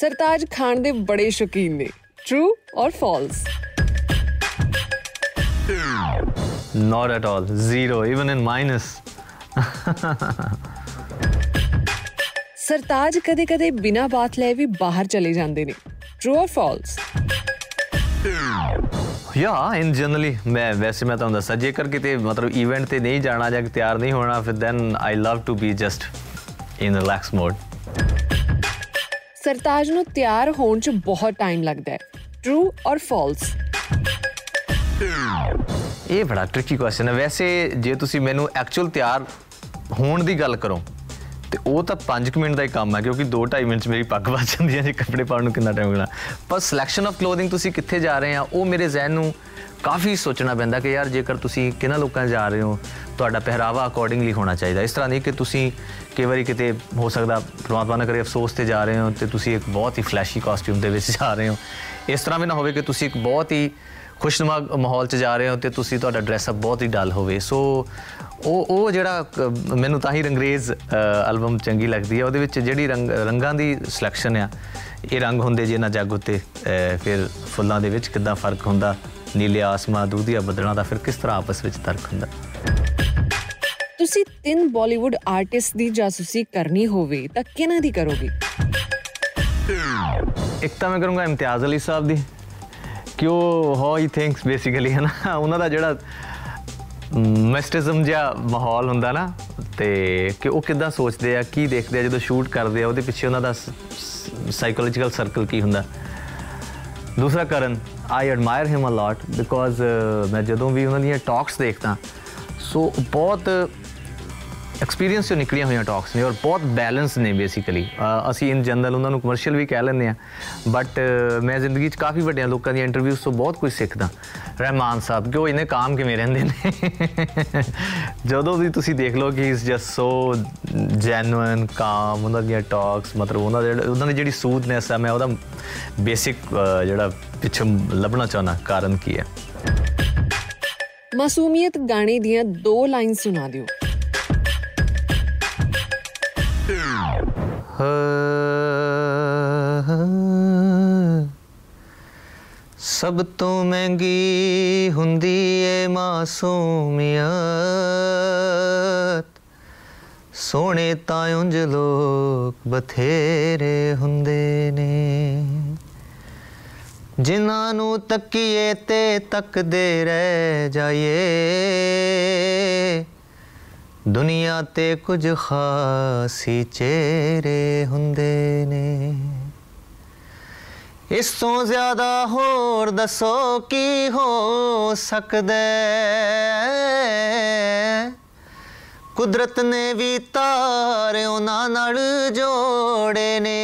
ਸਰਤਾਜ ਖਾਣ ਦੇ ਬੜੇ ਸ਼ੌਕੀਨ ਨੇ true or false Not at all. Zero, even in minus. Sartaj ਕਦੇ-ਕਦੇ ਬਿਨਾਂ ਬਾਤ ਲਏ ਵੀ ਬਾਹਰ ਚਲੇ ਜਾਂਦੇ ਨੇ ਟਰੂ ਔਰ ਫਾਲਸ ਯਾ ਇਨ ਜਨਰਲੀ ਮੈਂ ਵੈਸੇ ਮੈਂ ਤੁਹਾਨੂੰ ਦੱਸਾਂ ਜੇਕਰ ਕਿਤੇ ਮਤਲਬ ਇਵੈਂਟ ਤੇ ਨਹੀਂ ਜਾਣਾ ਜਾਂ ਤਿਆਰ ਨਹੀਂ ਹੋਣਾ ਫਿਰ then I love to be just in relax mode Sartaj ਨੂੰ ਤਿਆਰ ਹੋਣ 'ਚ ਬਹੁਤ ਟਾਈਮ ਲੱਗਦਾ ਹੈ। ਟਰੂ ਔਰ ਫਾਲਸ ਇਹ ਬੜਾ ਟ੍ਰਿਕੀ ਕੁਐਸਚਨ ਹੈ। ਵੈਸੇ ਜੇ ਤੁਸੀਂ ਮੈਨੂੰ ਐਕਚੁਅਲ ਤਿਆਰ ਹੋਣ ਦੀ ਗੱਲ ਕਰੋ ਤੇ ਉਹ ਤਾਂ 5 ਮਿੰਟ ਦਾ ਹੀ ਕੰਮ ਹੈ, ਕਿਉਂਕਿ 2.5 ਮਿੰਟ 'ਚ ਮੇਰੀ ਪੱਗ ਵੱਜ ਜਾਂਦੀ ਹੈ ਜੇ ਕੱਪੜੇ ਪਾਉਣ ਨੂੰ ਕਿੰਨਾ ਟਾਈਮ ਲੱਗਣਾ। ਪਰ ਸਿਲੈਕਸ਼ਨ ਆਫ ਕਲੋਥਿੰਗ ਤੁਸੀਂ ਕਿੱਥੇ ਜਾ ਰਹੇ ਆ, ਉਹ ਮੇਰੇ ਜ਼ਹਿਨ ਨੂੰ ਕਾਫੀ ਸੋਚਣਾ ਪੈਂਦਾ ਕਿ ਯਾਰ ਜੇਕਰ ਤੁਸੀਂ ਕਿਹਨਾਂ ਲੋਕਾਂ 'ਚ ਜਾ ਰਹੇ ਹੋ, ਤੁਹਾਡਾ ਪਹਿਰਾਵਾ ਅਕੋਰਡਿੰਗਲੀ ਹੋਣਾ ਚਾਹੀਦਾ। ਇਸ ਤਰ੍ਹਾਂ ਨਹੀਂ ਕਿ ਤੁਸੀਂ ਕਈ ਵਾਰੀ ਕਿਤੇ ਹੋ ਸਕਦਾ ਪ੍ਰਮਾਤਮਾ ਨਾ ਕਰੇ, ਅਫਸੋਸ ਤੇ ਜਾ ਰਹੇ ਹੋ ਤੇ ਤੁਸੀਂ ਇੱਕ ਬਹੁਤ ਹੀ ਫਲੈਸ਼ੀ ਕਾਸਟਿਊਮ ਦੇ ਵਿੱਚ ਜਾ ਰਹੇ ਹੋ। ਇਸ ਤਰ੍ਹਾਂ ਵੀ ਨਾ ਹੋਵੇ ਕਿ ਤੁਸੀਂ ਇੱਕ ਬਹੁਤ ਹੀ ਖੁਸ਼ਨੁਮਾ ਮਾਹੌਲ 'ਚ ਜਾ ਰਹੇ ਹੋ ਤੇ ਤੁਸੀਂ ਤੁਹਾਡਾ ਡਰੈਸ ਅਪ ਬਹੁਤ ਹੀ ਡਲ ਹੋਵੇ। ਸੋ ਉਹ ਉਹ ਜਿਹੜਾ ਮੈਨੂੰ ਤਾਂ ਹੀ ਰੰਗਰੇਜ਼ ਐਲਬਮ ਚੰਗੀ ਲੱਗਦੀ ਹੈ। ਉਹਦੇ ਵਿੱਚ ਜਿਹੜੀ ਰੰਗ ਰੰਗਾਂ ਦੀ ਸਿਲੈਕਸ਼ਨ ਆ ਇਹ ਰੰਗ ਹੁੰਦੇ ਜੇ ਨਾ ਜੱਗ ਉੱਤੇ ਫਿਰ ਫੁੱਲਾਂ ਦੇ ਵਿੱਚ ਕਿੱਦਾਂ ਫ਼ਰਕ ਹੁੰਦਾ ਨੀਲੇ ਆਸਮਾਨ ਦੂਧੀਆ ਬੱਦਲਾਂ ਦਾ ਫਿਰ ਕਿਸ ਤਰ੍ਹਾਂ ਆਪਸ ਵਿੱਚ ਤਰਕ ਹੁੰਦਾ। ਤੁਸੀਂ ਤਿੰਨ ਬਾਲੀਵੁੱਡ ਆਰਟਿਸਟ ਦੀ ਜਾਸੂਸੀ ਕਰਨੀ ਹੋਵੇ ਤਾਂ ਕਿਹਨਾਂ ਦੀ ਕਰੋਗੇ? ਇੱਕ ਤਾਂ ਮੈਂ ਕਰੂੰਗਾ ਇਮਤਿਆਜ਼ ਅਲੀ ਸਾਹਿਬ ਦੀ। ਕਿ ਉਹ ਹਾਊ ਹੀ ਥਿੰਕਸ ਬੇਸਿਕਲੀ ਹੈ ਨਾ ਉਹਨਾਂ ਦਾ ਜਿਹੜਾ ਮਿਸਟਿਜ਼ਮ ਜਿਹਾ ਮਾਹੌਲ ਹੁੰਦਾ ਨਾ, ਤੇ ਕਿ ਉਹ ਕਿੱਦਾਂ ਸੋਚਦੇ ਆ, ਕੀ ਦੇਖਦੇ ਆ, ਜਦੋਂ ਸ਼ੂਟ ਕਰਦੇ ਆ, ਉਹਦੇ ਪਿੱਛੇ ਉਹਨਾਂ ਦਾ ਸਾਈਕੋਲੋਜੀਕਲ ਸਰਕਲ ਕੀ ਹੁੰਦਾ? ਦੂਸਰਾ ਕਰਨ ਆਈ admire him a lot because ਮੈਂ ਜਦੋਂ ਵੀ ਉਹਨਾਂ ਦੀਆਂ ਟਾਕਸ ਦੇਖਦਾ ਸੋ ਬਹੁਤ ਐਕਸਪੀਰੀਅੰਸ ਤੋਂ ਨਿਕਲੀਆਂ ਹੋਈਆਂ ਟਾਕਸ ਨੇ ਔਰ ਬਹੁਤ ਬੈਲੈਂਸ ਨੇ ਬੇਸਿਕਲੀ ਅਸੀਂ ਇਨ ਜਨਰਲ ਉਹਨਾਂ ਨੂੰ ਕਮਰਸ਼ੀਅਲ ਵੀ ਕਹਿ ਲੈਂਦੇ ਆ ਬਟ ਮੈਂ ਜ਼ਿੰਦਗੀ 'ਚ ਕਾਫੀ ਵੱਡਿਆਂ ਲੋਕਾਂ ਦੀਆਂ ਇੰਟਰਵਿਊਜ਼ ਤੋਂ ਬਹੁਤ ਕੁਝ ਸਿੱਖਦਾ। ਰਹਿਮਾਨ ਸਾਹਿਬ, ਕਿ ਉਹ ਇਹਨੇ ਕਾਮ ਕਿਵੇਂ ਰਹਿੰਦੇ ਨੇ? ਜਦੋਂ ਵੀ ਤੁਸੀਂ ਦੇਖ ਲਓ ਕਿ ਇਸ ਜਸਟ ਸੋ ਜੈਨੂਇਨ ਕਾਮ ਉਹਨਾਂ ਦੀਆਂ ਟਾਕਸ ਮਤਲਬ ਉਹਨਾਂ ਦੇ, ਉਹਨਾਂ ਦੀ ਜਿਹੜੀ ਸੂਦਨੈਸ ਆ, ਮੈਂ ਉਹਦਾ ਬੇਸਿਕ ਜਿਹੜਾ ਪਿੱਛੋਂ ਲੱਭਣਾ ਚਾਹੁੰਦਾ, ਕਾਰਨ ਕੀ ਹੈ? ਮਾਸੂਮੀਅਤ ਗਾਣੇ ਦੀਆਂ ਦੋ ਲਾਈਨ ਸੁਣਾ ਦਿਓ। ਸਭ ਤੋਂ ਮਹਿੰਗੀ ਹੁੰਦੀ ਏ ਮਾਸੂਮੀਅਤ। ਸੋਹਣੇ ਤਾਂ ਉਂਝ ਲੋਕ ਬਥੇਰੇ ਹੁੰਦੇ ਨੇ। ਜਿਨ੍ਹਾਂ ਨੂੰ ਤੱਕੀਏ ਤੇ ਤੱਕਦੇ ਰਹਿ ਜਾਈਏ। ਦੁਨੀਆ ਤੇ ਕੁਝ ਖਾਸੀ ਚਿਹਰੇ ਹੁੰਦੇ ਨੇ। ਇਸ ਤੋਂ ਜ਼ਿਆਦਾ ਹੋਰ ਦੱਸੋ ਕੀ ਹੋ ਸਕਦਾ ਹੈ? ਕੁਦਰਤ ਨੇ ਵੀ ਤਾਰ ਉਹਨਾਂ ਨਾਲ ਜੋੜੇ ਨੇ।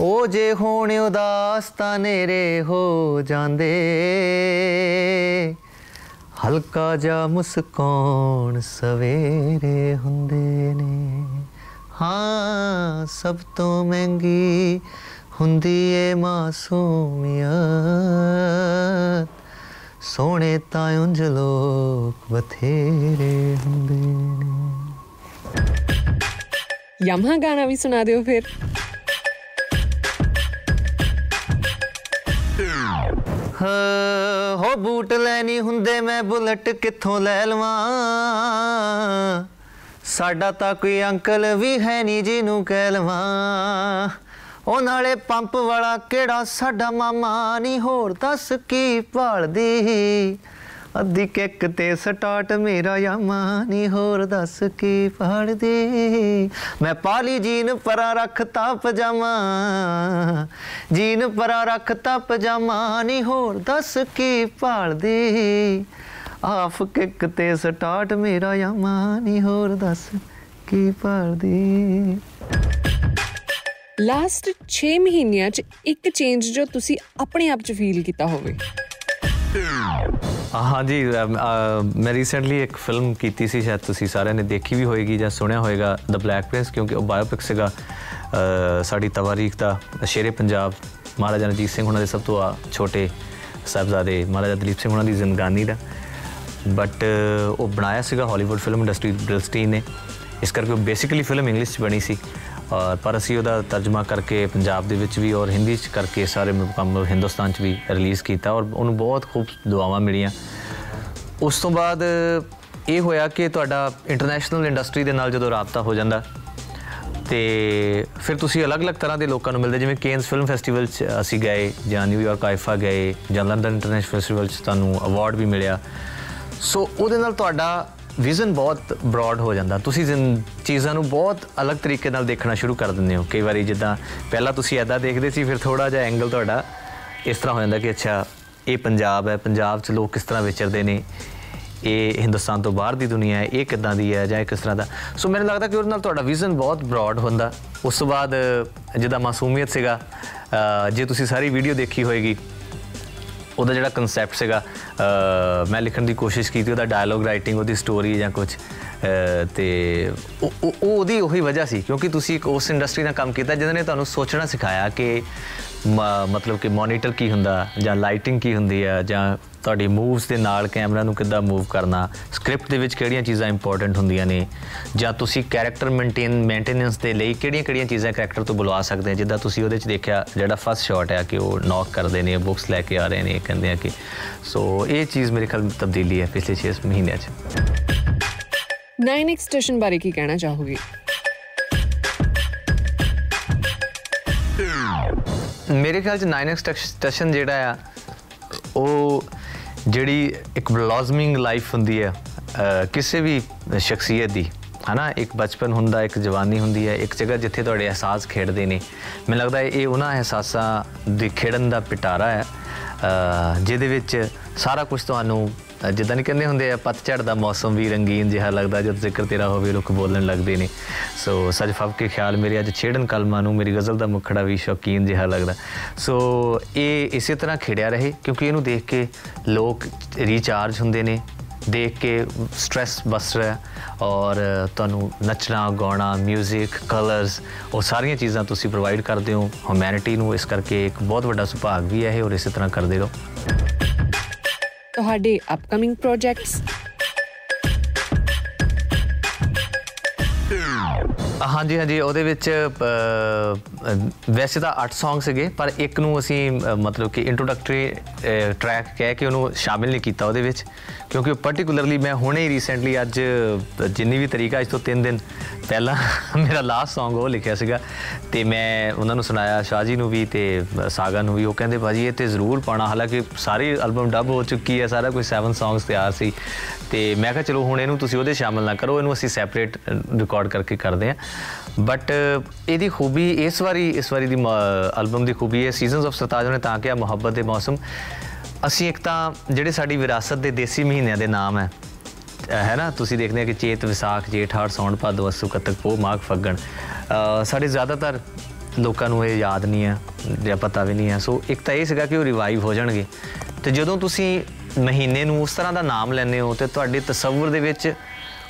ਉਹ ਜੇ ਹੋਣ ਉਦਾਸ ਤਾਂ ਨੇਰੇ ਹੋ ਜਾਂਦੇ। ਹਲਕਾ ਜਾ ਮੁਸਕਾਨ ਸਵੇਰੇ ਹੁੰਦੇ ਨੇ। ਹਾਂ ਸਭ ਤੋਂ ਮਹਿੰਗੀ ਹੁੰਦੀ ਏ ਮਾਸੂਮੀਅਤ। ਸੋਹਣੇ ਤਾਂ ਉਂਝ ਲੋਕ ਬਥੇਰੇ ਹੁੰਦੇ ਨੇ। ਯਮਹਾ ਗਾਣਾ ਵੀ ਸੁਣਾ ਦਿਓ ਫਿਰ। ਹਾਂ, ਹੋ ਬੂਟ ਲੈਣੀ ਹੁੰਦੇ ਮੈਂ ਬੁਲਟ ਕਿੱਥੋਂ ਲੈ ਲਵਾਂ? ਸਾਡਾ ਤਾਂ ਕੋਈ ਅੰਕਲ ਵੀ ਹੈ ਨਹੀਂ ਜਿਹਨੂੰ ਕਹਿ ਲਵਾਂ। ਉਹ ਨਾਲੇ ਪੰਪ ਵਾਲਾ ਕਿਹੜਾ ਸਾਡਾ ਮਾਮਾ ਨਹੀਂ ਹੋਰ ਦੱਸ ਕੀ ਭਾਲਦੀ? ਅੱਧੀ ਕਿੱਕ ਤੇ ਸਟਾਰਟ ਮੇਰਾ ਯਾਮਾ ਨਹੀਂ ਹੋਰ ਦੱਸ ਕੀ ਭਾਲਦੀ ਮੈਂ ਪਾਲੀ ਜੀਨ ਪਰਾਂ ਰੱਖਤਾ ਪਜਾਮਾ, ਜੀਨ ਪਰਾਂ ਰੱਖਤਾ ਪਜਾਮਾ ਨਹੀਂ ਹੋਰ ਦੱਸ ਕੀ ਭਾਲਦੀ ਆਫ ਕਿੱਕ ਤੇ ਸਟਾਰਟ ਮੇਰਾ ਯਾਮਾ ਨਹੀਂ ਹੋਰ ਦੱਸ ਕੀ ਭਾਲਦੀ ਲਾਸਟ 6 ਮਹੀਨਿਆਂ 'ਚ ਇੱਕ ਚੇਂਜ ਜੋ ਤੁਸੀਂ ਆਪਣੇ ਆਪ 'ਚ ਫੀਲ ਕੀਤਾ ਹੋਵੇ। ਹਾਂਜੀ ਅਮ, ਅ, ਮੈਂ ਰੀਸੈਂਟਲੀ ਇੱਕ ਫਿਲਮ ਕੀਤੀ ਸੀ ਸ਼ਾਇਦ ਤੁਸੀਂ ਸਾਰਿਆਂ ਨੇ ਦੇਖੀ ਵੀ ਹੋਏਗੀ ਜਾਂ ਸੁਣਿਆ ਹੋਏਗਾ ਦ ਬਲੈਕ ਪ੍ਰਿੰਸ ਕਿਉਂਕਿ ਉਹ ਬਾਇਓਪਿਕ ਸੀਗਾ ਅ, ਸਾਡੀ ਤਵਾਰੀਖ ਦਾ ਸ਼ੇਰੇ ਪੰਜਾਬ ਮਹਾਰਾਜਾ ਰਣਜੀਤ ਸਿੰਘ ਉਹਨਾਂ ਦੇ ਸਭ ਤੋਂ ਆ- ਛੋਟੇ ਸਾਹਿਬਜ਼ਾਦੇ ਮਹਾਰਾਜਾ ਦਲੀਪ ਸਿੰਘ ਉਹਨਾਂ ਦੀ ਜ਼ਿੰਦਗਾਨੀ ਦਾ। ਬਟ ਉਹ ਬਣਾਇਆ ਸੀਗਾ ਹਾਲੀਵੁੱਡ ਫਿਲਮ ਇੰਡਸਟਰੀ ਬ੍ਰਿਲਸਟੀਨ ਨੇ। ਇਸ ਕਰਕੇ ਉਹ ਬੇਸਿਕਲੀ ਫਿਲਮ ਇੰਗਲਿਸ਼ 'ਚ ਬਣੀ ਸੀ। ਔਰ ਪਰ ਅਸੀਂ ਉਹਦਾ ਤਰਜਮਾ ਕਰਕੇ ਪੰਜਾਬ ਦੇ ਵਿੱਚ ਵੀ ਔਰ ਹਿੰਦੀ 'ਚ ਕਰਕੇ ਸਾਰੇ ਮੁਕੰਮਲ ਹਿੰਦੁਸਤਾਨ 'ਚ ਵੀ ਰਿਲੀਜ਼ ਕੀਤਾ ਔਰ ਉਹਨੂੰ ਬਹੁਤ ਖੂਬ ਦੁਆਵਾਂ ਮਿਲੀਆਂ। ਉਸ ਤੋਂ ਬਾਅਦ ਇਹ ਹੋਇਆ ਕਿ ਤੁਹਾਡਾ ਇੰਟਰਨੈਸ਼ਨਲ ਇੰਡਸਟਰੀ ਦੇ ਨਾਲ ਜਦੋਂ ਰਾਬਤਾ ਹੋ ਜਾਂਦਾ, ਤੇ ਫਿਰ ਤੁਸੀਂ ਅਲੱਗ-ਅਲੱਗ ਤਰ੍ਹਾਂ ਦੇ ਲੋਕਾਂ ਨੂੰ ਮਿਲਦੇ, ਜਿਵੇਂ ਕੇਨਸ ਫਿਲਮ ਫੈਸਟੀਵਲ 'ਚ ਅਸੀਂ ਗਏ, ਜਾਂ ਨਿਊਯਾਰਕ ਆਈਫਾ ਗਏ, ਜਾਂ ਲੰਡਨ ਇੰਟਰਨੈਸ਼ਨਲ ਫੈਸਟੀਵਲ 'ਚ ਤੁਹਾਨੂੰ ਅਵਾਰਡ ਵੀ ਮਿਲਿਆ। ਸੋ ਉਹਦੇ ਨਾਲ ਤੁਹਾਡਾ ਵਿਜ਼ਨ ਬਹੁਤ ਬ੍ਰੌਡ ਹੋ ਜਾਂਦਾ। ਤੁਸੀਂ ਜ਼ਿੰ- ਚੀਜ਼ਾਂ ਨੂੰ ਬਹੁਤ ਅਲੱਗ ਤਰੀਕੇ ਨਾਲ ਦੇਖਣਾ ਸ਼ੁਰੂ ਕਰ ਦਿੰਦੇ ਹੋ। ਕਈ ਵਾਰੀ ਜਿੱਦਾਂ ਪਹਿਲਾਂ ਤੁਸੀਂ ਐਦਾਂ ਦੇਖਦੇ ਸੀ ਫਿਰ ਥੋੜਾ ਜਿਹਾ ਐਂਗਲ ਤੁਹਾਡਾ ਇਸ ਤਰ੍ਹਾਂ ਹੋ ਜਾਂਦਾ ਕਿ ਅੱਛਾ ਇਹ ਪੰਜਾਬ ਹੈ ਪੰਜਾਬ 'ਚ ਲੋਕ ਕਿਸ ਤਰ੍ਹਾਂ ਵਿਚਰਦੇ ਨੇ? ਇਹ ਹਿੰਦੁਸਤਾਨ ਤੋਂ ਬਾਹਰ ਦੀ ਦੁਨੀਆ ਹੈ ਇਹ ਕਿੱਦਾਂ ਦੀ ਹੈ ਜਾਂ ਇਹ ਕਿਸ ਤਰ੍ਹਾਂ ਦਾ? ਸੋ ਮੈਨੂੰ ਲੱਗਦਾ ਕਿ ਉਹਦੇ ਨਾਲ ਤੁਹਾਡਾ ਵਿਜ਼ਨ ਬਹੁਤ ਬ੍ਰੌਡ ਹੁੰਦਾ। ਉਸ ਤੋਂ ਬਾਅਦ ਜਿੱਦਾਂ ਮਾਸੂਮੀਅਤ ਸੀਗਾ ਅ, ਜੇ ਤੁਸੀਂ ਸਾਰੀ ਵੀਡੀਓ ਦੇਖੀ ਹੋਏਗੀ ਉਹਦਾ ਜਿਹੜਾ ਕਨਸੈਪਟ ਸੀਗਾ ਅ, ਮੈਂ ਲਿਖਣ ਦੀ ਕੋਸ਼ਿਸ਼ ਕੀਤੀ ਉਹਦਾ ਡਾਇਲੋਗ ਰਾਈਟਿੰਗ ਉਹਦੀ ਸਟੋਰੀ ਜਾਂ ਕੁਝ ਤੇ ਉਹ ਉਹ- ਉਹ ਉਹਦੀ ਉਹੀ ਵਜ੍ਹਾ ਸੀ, ਕਿਉਂਕਿ ਤੁਸੀਂ ਇੱਕ ਉਸ ਇੰਡਸਟਰੀ ਨਾਲ ਕੰਮ ਕੀਤਾ ਜਿਹਨੇ ਤੁਹਾਨੂੰ ਸੋਚਣਾ ਸਿਖਾਇਆ ਕਿ ਮ- ਮਤਲਬ ਕਿ ਮੋਨੀਟਰ ਕੀ ਹੁੰਦਾ ਜਾਂ ਲਾਈਟਿੰਗ ਕੀ ਹੁੰਦੀ ਹੈ ਜਾਂ ਤੁਹਾਡੀ ਮੂਵਸ ਦੇ ਨਾਲ ਕੈਮਰਾ ਨੂੰ ਕਿੱਦਾਂ ਮੂਵ ਕਰਨਾ। ਸਕ੍ਰਿਪਟ ਦੇ ਵਿੱਚ ਕਿਹੜੀਆਂ ਚੀਜ਼ਾਂ ਇੰਪੋਰਟੈਂਟ ਹੁੰਦੀਆਂ ਨੇ ਜਾਂ ਤੁਸੀਂ ਕੈਰੈਕਟਰ ਮੇਨਟੇਨ ਮੇਨਟੇਨੈਂਸ ਦੇ ਲਈ ਕਿਹੜੀਆਂ-ਕਿਹੜੀਆਂ ਚੀਜ਼ਾਂ ਕੈਰੈਕਟਰ ਤੋਂ ਬੁਲਵਾ ਸਕਦੇ ਆ? ਜਿੱਦਾਂ ਤੁਸੀਂ ਉਹਦੇ 'ਚ ਦੇਖਿਆ ਜਿਹੜਾ ਫਸਟ ਸ਼ਾਟ ਹੈ ਕਿ ਉਹ ਨੌਕ ਕਰਦੇ ਨੇ ਬੁక్స్ ਲੈ ਕੇ ਆ ਰਹੇ ਨੇ, ਕਹਿੰਦੇ ਆ ਕਿ ਸੋ ਇਹ ਚੀਜ਼ ਮੇਰੇ ਖਿਆਲ ਤਬਦੀਲੀ ਹੈ ਪਿਛਲੇ 6 ਮਹੀਨਿਆਂ 'ਚ। 9x ਸਟੇਸ਼ਨ ਬਾਰੇ ਕੀ ਕਹਿਣਾ ਚਾਹੋਗੇ? ਮੇਰੇ ਖਿਆਲ ਚ 9x ਸਟੇਸ਼ਨ ਜਿਹੜਾ ਆ, ਉਹ ਜਿਹੜੀ ਇੱਕ ਬਲੌਜ਼ਮਿੰਗ ਲਾਈਫ ਹੁੰਦੀ ਹੈ ਅਹ ਕਿਸੇ ਵੀ ਸ਼ਖਸੀਅਤ ਦੀ, ਹਨਾ? ਇੱਕ ਬਚਪਨ ਹੁੰਦਾ, ਇੱਕ ਜਵਾਨੀ ਹੁੰਦੀ ਹੈ ਇੱਕ ਜਗ੍ਹਾ ਜਿੱਥੇ ਤੁਹਾਡੇ ਅਹਿਸਾਸ ਖੇਡਦੇ ਨੇ। ਮੈਨੂੰ ਲੱਗਦਾ ਹੈ ਇਹ ਉਹਨਾਂ ਅਹਿਸਾਸਾਂ ਦੇ ਖੇਡਣ ਦਾ ਪਿਟਾਰਾ ਹੈ ਅਹ ਜਿਹਦੇ ਵਿੱਚ ਸਾਰਾ ਕੁਝ ਤੁਹਾਨੂੰ ਅਹ ਜਿੱਦਾਂ ਨਹੀਂ ਕਹਿੰਦੇ ਹੁੰਦੇ ਆ ਪਤਝੜ ਦਾ ਮੌਸਮ ਵੀ ਰੰਗੀਨ ਜਿਹਾ ਲੱਗਦਾ, ਜਦ ਜ਼ਿਕਰ ਤੇਰਾ ਹੋਵੇ ਲੋਕ ਬੋਲਣ ਲੱਗਦੇ ਨੇ। ਸੋ ਸੱਚ ਫੱਬ ਕੇ ਖਿਆਲ, ਮੇਰੇ ਅੱਜ ਛੇੜਨ ਕਲਮਾਂ ਨੂੰ, ਮੇਰੀ ਗਜ਼ਲ ਦਾ ਮੁਖੜਾ ਵੀ ਸ਼ੌਕੀਨ ਜਿਹਾ ਲੱਗਦਾ। ਸੋ ਇਹ ਇਸੇ ਤਰ੍ਹਾਂ ਖਿੜਿਆ ਰਹੇ, ਕਿਉਂਕਿ ਇਹਨੂੰ ਦੇਖ ਕੇ ਲੋਕ ਰੀਚਾਰਜ ਹੁੰਦੇ ਨੇ, ਦੇਖ ਕੇ ਸਟ्रेस ਬਸ ਰਿਹਾ ਔਰ ਤੁਹਾਨੂੰ ਨੱਚਣਾ, ਗਾਉਣਾ 뮤직 ਕਲਰਸ ਉਹ ਸਾਰੀਆਂ ਚੀਜ਼ਾਂ ਤੁਸੀਂ ਪ੍ਰੋਵਾਈਡ ਕਰਦੇ ਹੋ। ਹਿਊਮੈਨਿਟੀ ਨੂੰ ਇਸ ਕਰਕੇ ਇੱਕ ਬਹੁਤ ਵੱਡਾ ਸੁਭਾਗ ਵੀ ਹੈ ਇਹ, ਔਰ ਇਸੇ ਤਰ੍ਹਾਂ ਕਰਦੇ ਰਹੋ। ਤੁਹਾਡੇ ਅਪਕਮਿੰਗ ਪ੍ਰੋਜੈਕਟਸ ਹਾਂਜੀ ਹਾਂਜੀ ਉਹਦੇ ਵਿੱਚ ਅ, ਅ, ਵੈਸੇ ਤਾਂ 8 Song ਸੀਗੇ ਪਰ ਇੱਕ ਨੂੰ ਅਸੀਂ ਅ, ਮਤਲਬ ਕਿ ਇੰਟਰੋਡਕਟਰੀ ਟਰੈਕ ਕਹਿ ਕੇ ਉਹਨੂੰ ਸ਼ਾਮਿਲ ਨਹੀਂ ਕੀਤਾ ਉਹਦੇ ਵਿੱਚ ਕਿਉਂਕਿ ਪਾਰਟਿਕੂਲਰਲੀ ਮੈਂ ਹੁਣੇ ਹੀ ਰੀਸੈਂਟਲੀ ਅੱਜ ਜਿੰਨੀ ਵੀ ਤਰੀਕ ਆ ਅੱਜ ਤੋਂ 3 ਦਿਨ ਪਹਿਲਾਂ ਮੇਰਾ ਲਾਸਟ Song ਉਹ ਲਿਖਿਆ ਸੀਗਾ ਤੇ ਮੈਂ ਉਹਨਾਂ ਨੂੰ ਸੁਣਾਇਆ ਸ਼ਾਹ ਜੀ ਨੂੰ ਵੀ ਤੇ ਸਾਗਾ ਨੂੰ ਵੀ ਉਹ ਕਹਿੰਦੇ ਭਾਜੀ ਇਹ ਤੇ ਜ਼ਰੂਰ ਪਾਣਾ ਹਾਲਾਂਕਿ ਸਾਰੀ ਐਲਬਮ ਡਬ ਹੋ ਚੁੱਕੀ ਹੈ ਸਾਰਾ ਕੁਝ 7 Songs ਤਿਆਰ ਸੀ ਤੇ ਮੈਂ ਕਿਹਾ ਚਲੋ ਹੁਣ ਇਹਨੂੰ ਤੁਸੀਂ ਉਹਦੇ ਸ਼ਾਮਿਲ ਨਾ ਕਰੋ ਇਹਨੂੰ ਅਸੀਂ ਸੈਪਰੇਟ ਰਿਕਾਰਡ ਕਰਕੇ ਕਰਦੇ ਹਾਂ। ਬਟ uh, ਇਹਦੀ ਖੂਬੀ ਇਸ ਵਾਰੀ ਇਸ ਵਾਰੀ ਦੀ ਐਲਬਮ ਦੀ ਖੂਬੀ ਹੈ ਸੀਜ਼ਨਸ ਆਫ ਸਰਤਾਜ ਨੇ ਤਾਂ ਕਿਹਾ ਮੁਹੱਬਤ ਦੇ ਮੌਸਮ। ਅਸੀਂ ਇੱਕ ਤਾਂ ਜਿਹੜੇ ਸਾਡੀ ਵਿਰਾਸਤ ਦੇ ਦੇਸੀ ਮਹੀਨਿਆਂ ਦੇ ਨਾਮ ਹੈ, ਅਹ, ਹੈ ਨਾ? ਤੁਸੀਂ ਦੇਖਦੇ ਆ ਕਿ ਚੇਤ ਵਿਸਾਖ, ਜੇਠ ਹਾੜ ਸੌਣ ਭਾਦੋ, ਅਸੂ ਕੱਤਕ ਪੋ ਮਾਘ, ਫੱਗਣ। ਅਹ, ਸਾਡੇ ਜ਼ਿਆਦਾਤਰ ਲੋਕਾਂ ਨੂੰ ਇਹ ਯਾਦ ਨਹੀਂ ਹੈ, ਜਾਂ ਪਤਾ ਵੀ ਨਹੀਂ ਹੈ। ਸੋ ਇੱਕ ਤਾਂ ਇਹ ਸੀਗਾ ਕਿ ਉਹ ਰਿਵਾਈਵ ਹੋ ਜਾਣਗੇ। ਤੇ ਜਦੋਂ ਤੁਸੀਂ ਮਹੀਨੇ ਨੂੰ ਉਸ ਤਰ੍ਹਾਂ ਦਾ ਨਾਮ ਲੈਂਦੇ ਹੋ ਤੇ ਤੁਹਾਡੇ ਤਸੱਵੁਰ ਦੇ ਵਿੱਚ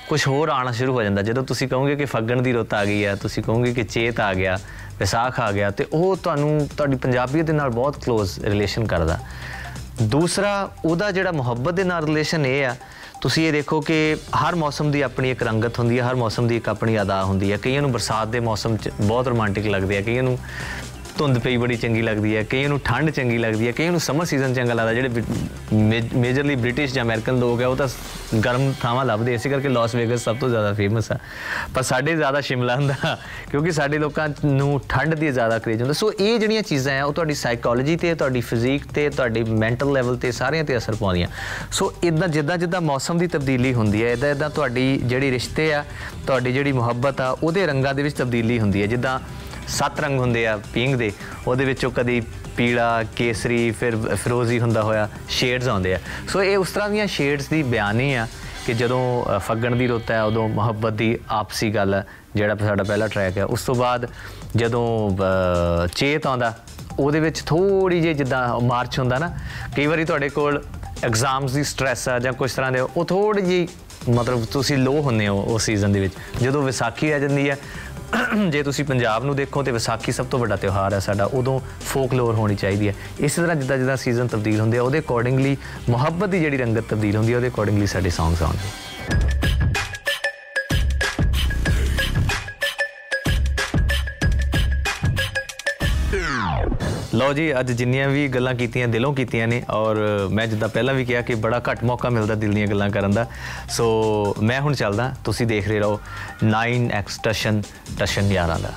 ਕੁਝ ਹੋਰ ਆਉਣਾ ਸ਼ੁਰੂ ਹੋ ਜਾਂਦਾ। ਜਦੋਂ ਤੁਸੀਂ ਕਹੋਗੇ ਕਿ ਫੱਗਣ ਦੀ ਰੁੱਤ ਆ ਗਈ ਹੈ ਤੁਸੀਂ ਕਹੋਗੇ ਕਿ ਚੇਤ ਆ ਗਿਆ, ਵਿਸਾਖ ਆ ਗਿਆ, ਤੇ ਉਹ ਤੁਹਾਨੂੰ ਤੁਹਾਡੀ ਪੰਜਾਬੀਅਤ ਦੇ ਨਾਲ ਬਹੁਤ ক্লোਜ਼ ਰਿਲੇਸ਼ਨ ਕਰਦਾ। ਦੂਸਰਾ, ਉਹਦਾ ਜਿਹੜਾ ਮੁਹੱਬਤ ਦੇ ਨਾਲ ਰਿਲੇਸ਼ਨ ਇਹ ਆ, ਤੁਸੀਂ ਇਹ ਦੇਖੋ ਕਿ ਹਰ ਮੌਸਮ ਦੀ ਆਪਣੀ ਇੱਕ ਰੰਗਤ ਹੁੰਦੀ ਹੈ ਹਰ ਮੌਸਮ ਦੀ ਇੱਕ ਆਪਣੀ ਅਦਾ ਹੁੰਦੀ ਹੈ ਕਈਆਂ ਨੂੰ ਬਰਸਾਤ ਦੇ ਮੌਸਮ 'ਚ ਬਹੁਤ ਰੋਮਾਂਟਿਕ ਲੱਗਦੇ ਆ, ਕਈਆਂ ਨੂੰ ਧੁੰਦ ਪਈ ਬੜੀ ਚੰਗੀ ਲੱਗਦੀ ਹੈ, ਕਈਆਂ ਨੂੰ ਠੰਡ ਚੰਗੀ ਲੱਗਦੀ ਹੈ, ਕਈਆਂ ਨੂੰ ਸਮਰ ਸੀਜ਼ਨ ਚੰਗਾ ਲੱਗਦਾ, ਜਿਹੜੇ ਮੇਜਰਲੀ ਬ੍ਰਿਟਿਸ਼ ਜਾਂ ਅਮਰੀਕਨ ਲੋਕ ਆ, ਉਹ ਤਾਂ ਗਰਮ ਥਾਵਾਂ ਲੱਭਦੇ, ਇਸੇ ਕਰਕੇ ਲਾਸ ਵੇਗਸ ਸਭ ਤੋਂ ਜ਼ਿਆਦਾ ਫੇਮਸ ਆ। ਪਰ ਸਾਡੇ ਜ਼ਿਆਦਾ ਸ਼ਿਮਲਾ ਹੁੰਦਾ, ਕਿਉਂਕਿ ਸਾਡੇ ਲੋਕਾਂ ਨੂੰ ਠੰਡ ਦੀ ਜ਼ਿਆਦਾ ਕਰੇਜ ਹੁੰਦਾ। ਸੋ ਇਹ ਜਿਹੜੀਆਂ ਚੀਜ਼ਾਂ ਆ, ਉਹ ਤੁਹਾਡੀ ਸਾਈਕੋਲੋਜੀ ਤੇ, ਤੁਹਾਡੀ ਫਿਜ਼ੀਕ ਤੇ, ਤੁਹਾਡੀ ਮੈਂਟਲ ਲੈਵਲ ਤੇ ਸਾਰਿਆਂ ਤੇ ਅਸਰ ਪਾਉਂਦੀਆਂ। ਸੋ ਇਦਾਂ ਜਿੱਦਾਂ ਜਿੱਦਾਂ ਮੌਸਮ ਦੀ ਤਬਦੀਲੀ ਹੁੰਦੀ ਹੈ ਇਦਾਂ ਇਦਾਂ ਤੁਹਾਡੀ ਜਿਹੜੀ ਰਿਸ਼ਤੇ ਆ, ਤੁਹਾਡੀ ਜਿਹੜੀ ਮੁਹੱਬਤ ਆ, ਉਹਦੇ ਰੰਗਾਂ ਦੇ ਵਿੱਚ ਤਬਦੀਲੀ ਹੁੰਦੀ ਹੈ। ਜਿੱਦਾਂ ਸੱਤ ਰੰਗ ਹੁੰਦੇ ਆ ਪਿੰਗ ਦੇ। ਉਹਦੇ ਵਿੱਚੋਂ ਕਦੀ ਪੀਲਾ ਕੇਸਰੀ ਫਿਰ ਫਿਰੋਜ਼ੀ ਹੁੰਦਾ ਹੋਇਆ ਸ਼ੇਡਸ ਆਉਂਦੇ ਆ। ਸੋ ਇਹ ਉਸ ਤਰ੍ਹਾਂ ਦੀਆਂ ਸ਼ੇਡਸ ਦੀ ਬਿਆਨੀ ਆ ਕਿ ਜਦੋਂ ਅ, ਫੱਗਣ ਦੀ ਰੁੱਤ ਹੈ ਉਦੋਂ ਮੁਹੱਬਤ ਦੀ ਆਪਸੀ ਗੱਲ ਹੈ, ਜਿਹੜਾ ਸਾਡਾ ਪਹਿਲਾ ਟਰੈਕ ਹੈ ਉਸ ਤੋਂ ਬਾਅਦ ਜਦੋਂ ਅ, ਚੇਤ ਆਉਂਦਾ ਉਹਦੇ ਵਿੱਚ ਥੋੜੀ ਜਿਹੀ ਜਿੱਦਾਂ ਮਾਰਚ ਹੁੰਦਾ ਨਾ ਕਈ ਵਾਰੀ ਤੁਹਾਡੇ ਕੋਲ ਐਗਜ਼ਾਮਸ ਦੀ ਸਟ੍ਰੈਸ ਆ ਜਾਂ ਕੁਝ ਤਰ੍ਹਾਂ ਦੇ ਉਹ ਥੋੜੀ ਜਿਹੀ ਮਤਲਬ ਤੁਸੀਂ ਲੋ ਹੁੰਦੇ ਹੋ ਉਸ ਸੀਜ਼ਨ ਦੇ ਵਿੱਚ। ਜਦੋਂ ਵਿਸਾਖੀ ਆ ਜਾਂਦੀ ਹੈ ਜੇ ਤੁਸੀਂ ਪੰਜਾਬ ਨੂੰ ਦੇਖੋ ਤੇ ਵਿਸਾਖੀ ਸਭ ਤੋਂ ਵੱਡਾ ਤਿਉਹਾਰ ਹੈ ਸਾਡਾ, ਉਦੋਂ ਫੋਕਲੋਰ ਹੋਣੀ ਚਾਹੀਦੀ ਹੈ। ਇਸੇ ਤਰ੍ਹਾਂ ਜਿੱਦਾਂ ਜਿੱਦਾਂ ਸੀਜ਼ਨ ਤਬਦੀਲ ਹੁੰਦੇ ਆ, ਉਹਦੇ ਅਕੋਰਡਿੰਗਲੀ ਮੁਹੱਬਤ ਦੀ ਜਿਹੜੀ ਰੰਗਤ ਤਬਦੀਲ ਹੁੰਦੀ ਹੈ, ਉਹਦੇ ਅਕੋਰਡਿੰਗਲੀ ਸਾਡੇ ਸੌਂਗਸ ਆਉਂਦੇ ਲਓ ਜੀ, ਅੱਜ ਜਿੰਨੀਆਂ ਵੀ ਗੱਲਾਂ ਕੀਤੀਆਂ, ਦਿਲੋਂ ਕੀਤੀਆਂ ਨੇ ਔਰ ਮੈਂ ਜਿੱਦਾਂ ਪਹਿਲਾਂ ਵੀ ਕਿਹਾ ਕਿ ਬੜਾ ਘੱਟ ਮੌਕਾ ਮਿਲਦਾ ਦਿਲ ਦੀਆਂ ਗੱਲਾਂ ਕਰਨ ਦਾ। ਸੋ ਮੈਂ ਹੁਣ ਚੱਲਦਾ, ਤੁਸੀਂ ਦੇਖ ਰਹੇ ਰਹੋ 9x ਟਸ਼ਨ ਟਸ਼ਨ ਯਾਰਾਂ ਦਾ।